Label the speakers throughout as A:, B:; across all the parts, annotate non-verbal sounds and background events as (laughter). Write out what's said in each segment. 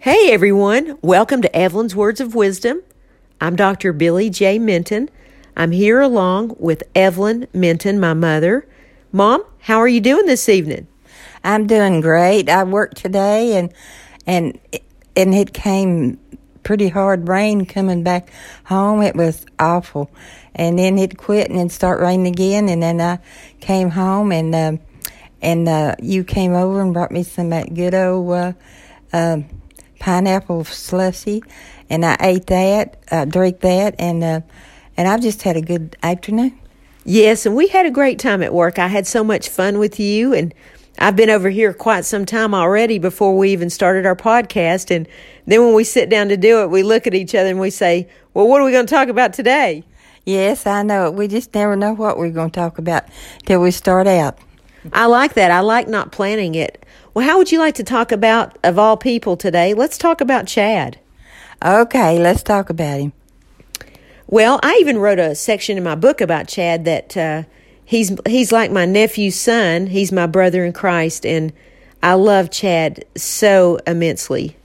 A: Hey everyone, welcome to Evelyn's Words of Wisdom. I'm Dr. Billy J. Minton. I'm here along with Evelyn Minton, my mother. Mom, how are you doing this evening?
B: I'm doing great. I worked today and and and it came pretty hard rain coming back home. It was awful. And then it quit and then start raining again and then I came home and uh, and uh, you came over and brought me some that good old uh, uh, pineapple slushy, and I ate that, uh, drank that, and uh, and I've just had a good afternoon.
A: Yes, and we had a great time at work. I had so much fun with you, and I've been over here quite some time already before we even started our podcast. And then when we sit down to do it, we look at each other and we say, "Well, what are we going to talk about today?"
B: Yes, I know it. We just never know what we're going to talk about till we start out.
A: I like that. I like not planning it. Well, how would you like to talk about, of all people today? Let's talk about Chad.
B: Okay, let's talk about him.
A: Well, I even wrote a section in my book about Chad that uh, he's he's like my nephew's son. He's my brother in Christ, and I love Chad so immensely.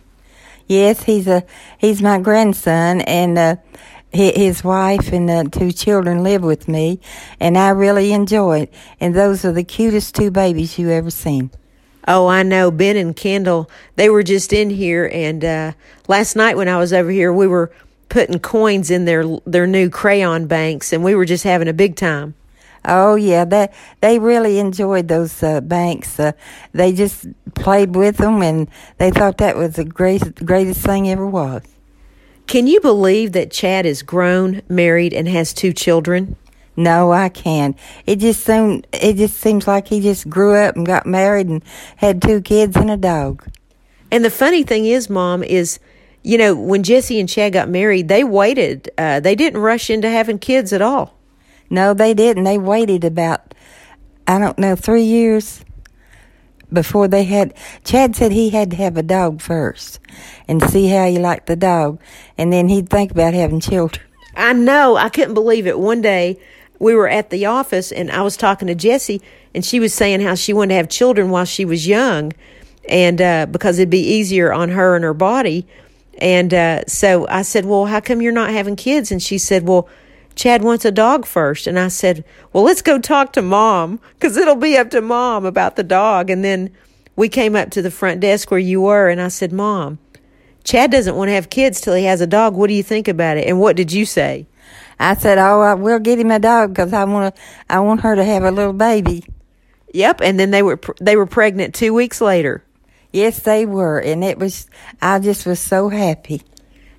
B: Yes, he's a he's my grandson, and uh, his wife and the two children live with me, and I really enjoy it. And those are the cutest two babies you ever seen.
A: Oh, I know. Ben and Kendall, they were just in here, and uh, last night when I was over here, we were putting coins in their their new crayon banks, and we were just having a big time.
B: Oh yeah, they they really enjoyed those uh, banks. Uh, they just played with them, and they thought that was the greatest greatest thing ever was.
A: Can you believe that Chad is grown, married, and has two children?
B: No, I can't. It just seemed it just seems like he just grew up and got married and had two kids and a dog.
A: And the funny thing is, Mom, is you know when Jesse and Chad got married, they waited. Uh, they didn't rush into having kids at all.
B: No, they didn't. They waited about I don't know three years before they had. Chad said he had to have a dog first and see how he liked the dog, and then he'd think about having children.
A: I know. I couldn't believe it. One day we were at the office and I was talking to Jessie and she was saying how she wanted to have children while she was young and uh, because it'd be easier on her and her body. And uh, so I said, Well, how come you're not having kids? And she said, Well, Chad wants a dog first. And I said, Well, let's go talk to mom because it'll be up to mom about the dog. And then we came up to the front desk where you were and I said, Mom, Chad doesn't want to have kids till he has a dog. What do you think about it? And what did you say?
B: I said, "Oh, I will get him a dog because I want to. I want her to have a little baby."
A: Yep, and then they were they were pregnant two weeks later.
B: Yes, they were, and it was. I just was so happy.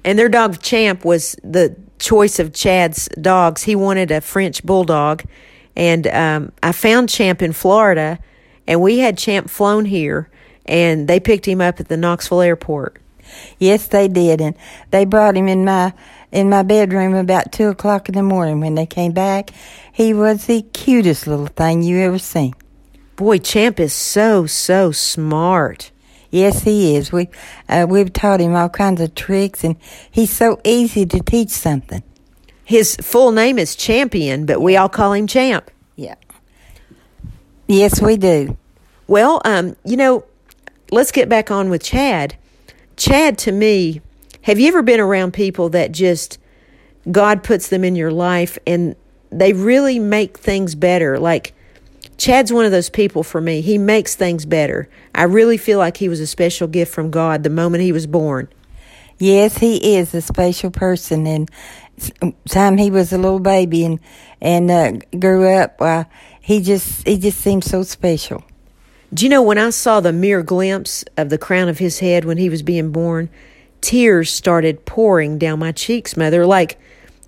A: And their dog Champ was the choice of Chad's dogs. He wanted a French bulldog, and um, I found Champ in Florida, and we had Champ flown here, and they picked him up at the Knoxville airport.
B: Yes, they did, and they brought him in my in my bedroom about two o'clock in the morning. When they came back, he was the cutest little thing you ever seen.
A: Boy, Champ is so so smart.
B: Yes, he is. We uh, we've taught him all kinds of tricks, and he's so easy to teach something.
A: His full name is Champion, but we all call him Champ.
B: Yeah. Yes, we do.
A: Well, um, you know, let's get back on with Chad. Chad, to me, have you ever been around people that just God puts them in your life and they really make things better? Like Chad's one of those people for me. He makes things better. I really feel like he was a special gift from God the moment he was born.
B: Yes, he is a special person, and time he was a little baby and and uh, grew up, uh, he just he just seemed so special.
A: Do you know when I saw the mere glimpse of the crown of his head when he was being born, tears started pouring down my cheeks, mother, like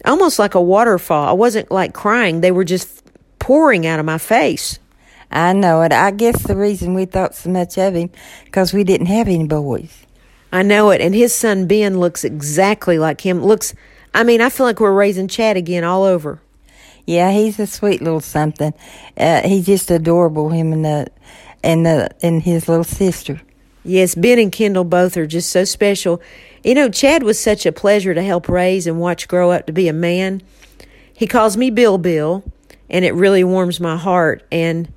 A: almost like a waterfall. I wasn't like crying, they were just pouring out of my face.
B: I know it. I guess the reason we thought so much of him because we didn't have any boys.
A: I know it. And his son Ben looks exactly like him. Looks, I mean, I feel like we're raising Chad again all over.
B: Yeah, he's a sweet little something. Uh, he's just adorable. Him and the and the and his little sister.
A: Yes, Ben and Kendall both are just so special. You know, Chad was such a pleasure to help raise and watch grow up to be a man. He calls me Bill Bill, and it really warms my heart. And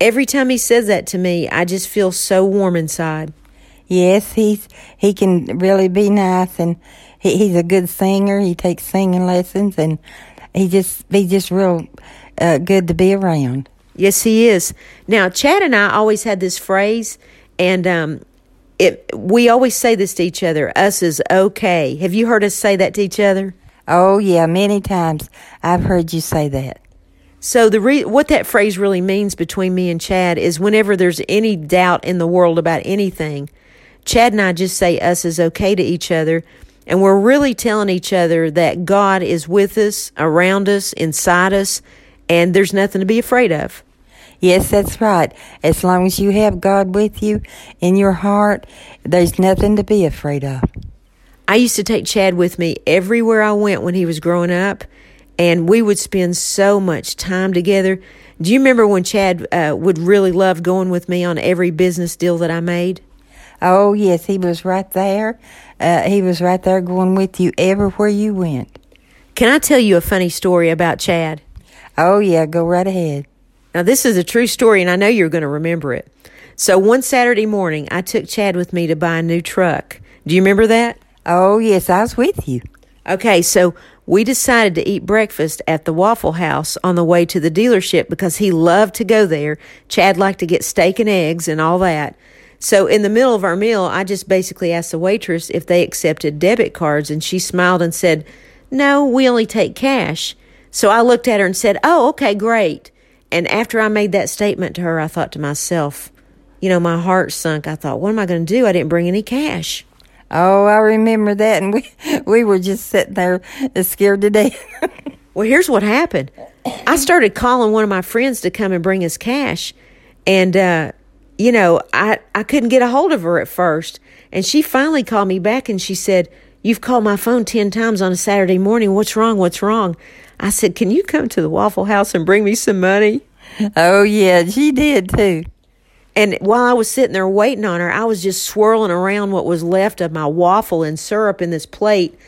A: every time he says that to me, I just feel so warm inside.
B: Yes, he's he can really be nice, and he, he's a good singer. He takes singing lessons, and he just he's just real uh, good to be around.
A: Yes, he is. Now, Chad and I always had this phrase, and um, it we always say this to each other. Us is okay. Have you heard us say that to each other?
B: Oh yeah, many times I've heard you say that.
A: So the re- what that phrase really means between me and Chad is whenever there's any doubt in the world about anything, Chad and I just say us is okay to each other, and we're really telling each other that God is with us, around us, inside us, and there's nothing to be afraid of.
B: Yes, that's right. As long as you have God with you in your heart, there's nothing to be afraid of.
A: I used to take Chad with me everywhere I went when he was growing up, and we would spend so much time together. Do you remember when Chad uh, would really love going with me on every business deal that I made?
B: Oh, yes, he was right there. Uh, he was right there going with you everywhere you went.
A: Can I tell you a funny story about Chad?
B: Oh, yeah, go right ahead.
A: Now, this is a true story, and I know you're going to remember it. So, one Saturday morning, I took Chad with me to buy a new truck. Do you remember that?
B: Oh, yes, I was with you.
A: Okay, so we decided to eat breakfast at the Waffle House on the way to the dealership because he loved to go there. Chad liked to get steak and eggs and all that. So in the middle of our meal, I just basically asked the waitress if they accepted debit cards, and she smiled and said, No, we only take cash. So I looked at her and said, Oh, okay, great. And after I made that statement to her, I thought to myself, you know, my heart sunk. I thought, what am I going to do? I didn't bring any cash.
B: Oh, I remember that, and we (laughs) we were just sitting there scared to death. (laughs)
A: well, here's what happened. I started calling one of my friends to come and bring us cash, and uh, you know, I I couldn't get a hold of her at first, and she finally called me back and she said, "You've called my phone ten times on a Saturday morning. What's wrong? What's wrong?" I said, "Can you come to the Waffle House and bring me some money?"
B: Oh yeah, she did too.
A: And while I was sitting there waiting on her, I was just swirling around what was left of my waffle and syrup in this plate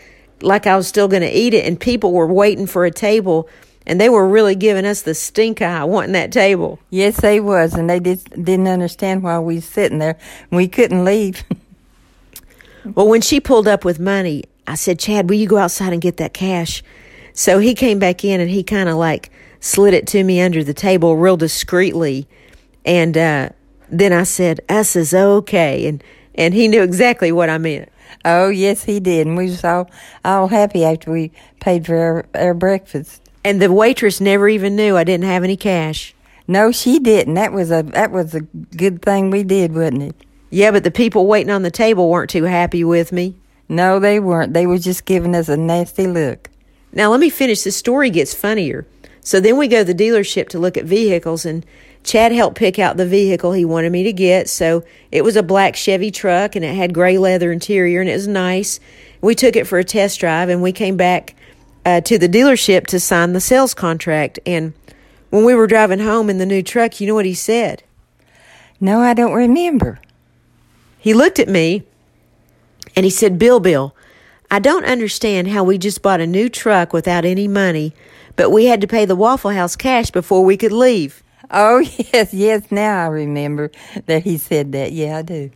A: like I was still going to eat it. And people were waiting for a table and they were really giving us the stink eye wanting that table.
B: Yes, they was. And they did, didn't understand why we was sitting there. We couldn't leave. (laughs)
A: well, when she pulled up with money, I said, Chad, will you go outside and get that cash? So he came back in and he kind of like slid it to me under the table real discreetly. And, uh, then I said, "Us is okay," and and he knew exactly what I meant.
B: Oh yes, he did, and we was all all happy after we paid for our, our breakfast.
A: And the waitress never even knew I didn't have any cash.
B: No, she didn't. That was a that was a good thing we did, wasn't it?
A: Yeah, but the people waiting on the table weren't too happy with me.
B: No, they weren't. They were just giving us a nasty look.
A: Now let me finish. The story gets funnier. So then we go to the dealership to look at vehicles, and Chad helped pick out the vehicle he wanted me to get. So it was a black Chevy truck and it had gray leather interior and it was nice. We took it for a test drive and we came back uh, to the dealership to sign the sales contract. And when we were driving home in the new truck, you know what he said?
B: No, I don't remember.
A: He looked at me and he said, Bill, Bill, I don't understand how we just bought a new truck without any money, but we had to pay the Waffle House cash before we could leave.
B: Oh, (laughs) yes, yes, now I remember that he said that. Yeah, I do.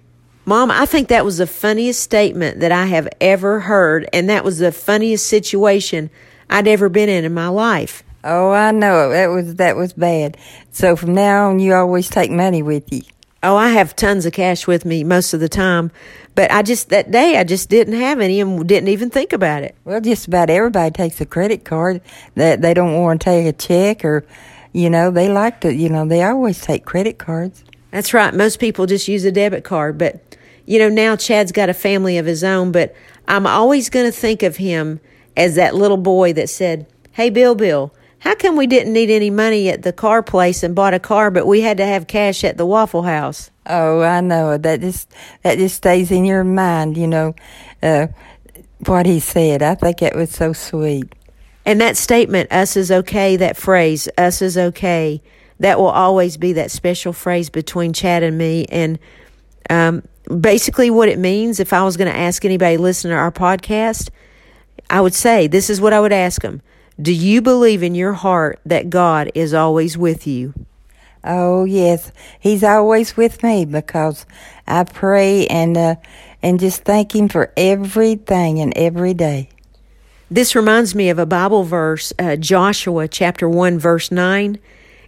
A: Mom, I think that was the funniest statement that I have ever heard, and that was the funniest situation I'd ever been in in my life.
B: Oh, I know. That was that was bad. So from now on you always take money with you.
A: Oh, I have tons of cash with me most of the time, but I just that day I just didn't have any and didn't even think about it.
B: Well, just about everybody takes a credit card. That they don't want to take a check or you know, they like to, you know, they always take credit cards.
A: That's right. Most people just use a debit card. But, you know, now Chad's got a family of his own, but I'm always going to think of him as that little boy that said, Hey, Bill, Bill, how come we didn't need any money at the car place and bought a car, but we had to have cash at the Waffle House?
B: Oh, I know. That just, that just stays in your mind, you know, uh, what he said. I think it was so sweet.
A: And that statement, us is okay, that phrase, us is okay, that will always be that special phrase between Chad and me. And um, basically, what it means, if I was going to ask anybody listening to our podcast, I would say, this is what I would ask them Do you believe in your heart that God is always with you?
B: Oh yes, he's always with me because I pray and uh, and just thank him for everything and every day.
A: This reminds me of a Bible verse, uh, Joshua chapter 1, verse 9,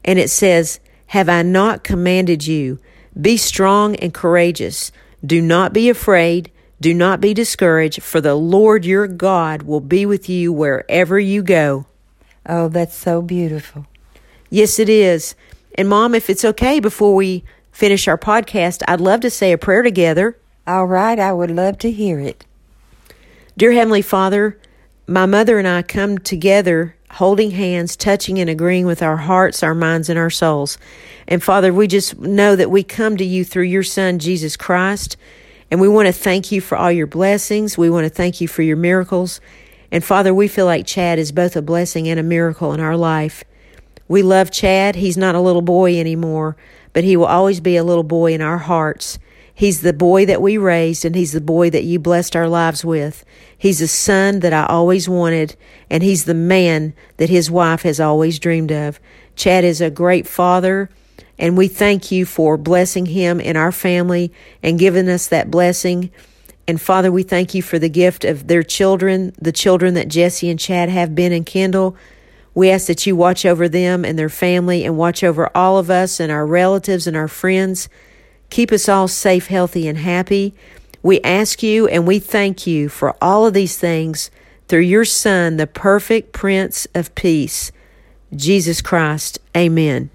A: and it says, Have I not commanded you? Be strong and courageous. Do not be afraid. Do not be discouraged, for the Lord your God will be with you wherever you go.
B: Oh, that's so beautiful.
A: Yes, it is. And, Mom, if it's okay before we finish our podcast, I'd love to say a prayer together.
B: All right, I would love to hear it.
A: Dear Heavenly Father, my mother and I come together holding hands, touching and agreeing with our hearts, our minds, and our souls. And Father, we just know that we come to you through your Son, Jesus Christ. And we want to thank you for all your blessings. We want to thank you for your miracles. And Father, we feel like Chad is both a blessing and a miracle in our life. We love Chad. He's not a little boy anymore, but he will always be a little boy in our hearts. He's the boy that we raised, and he's the boy that you blessed our lives with. He's the son that I always wanted, and he's the man that his wife has always dreamed of. Chad is a great father, and we thank you for blessing him and our family and giving us that blessing. And Father, we thank you for the gift of their children, the children that Jesse and Chad have Ben and Kendall. We ask that you watch over them and their family and watch over all of us and our relatives and our friends. Keep us all safe, healthy, and happy. We ask you and we thank you for all of these things through your Son, the perfect Prince of Peace, Jesus Christ. Amen.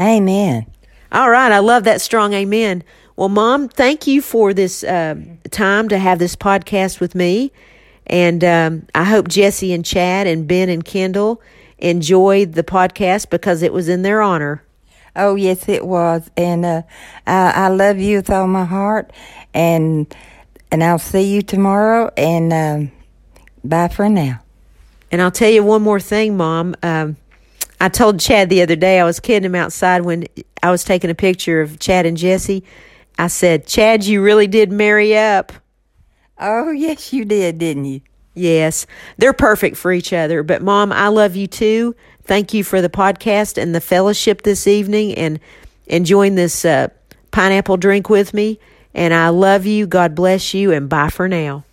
B: Amen.
A: All right. I love that strong amen. Well, Mom, thank you for this uh, time to have this podcast with me. And um, I hope Jesse and Chad and Ben and Kendall enjoyed the podcast because it was in their honor.
B: Oh yes, it was, and uh, I, I love you with all my heart, and and I'll see you tomorrow. And um, bye for now.
A: And I'll tell you one more thing, Mom. Um, I told Chad the other day I was kidding him outside when I was taking a picture of Chad and Jesse. I said, "Chad, you really did marry up."
B: Oh yes, you did, didn't you?
A: Yes, they're perfect for each other. But, Mom, I love you too. Thank you for the podcast and the fellowship this evening and enjoying this uh, pineapple drink with me. And I love you. God bless you. And bye for now.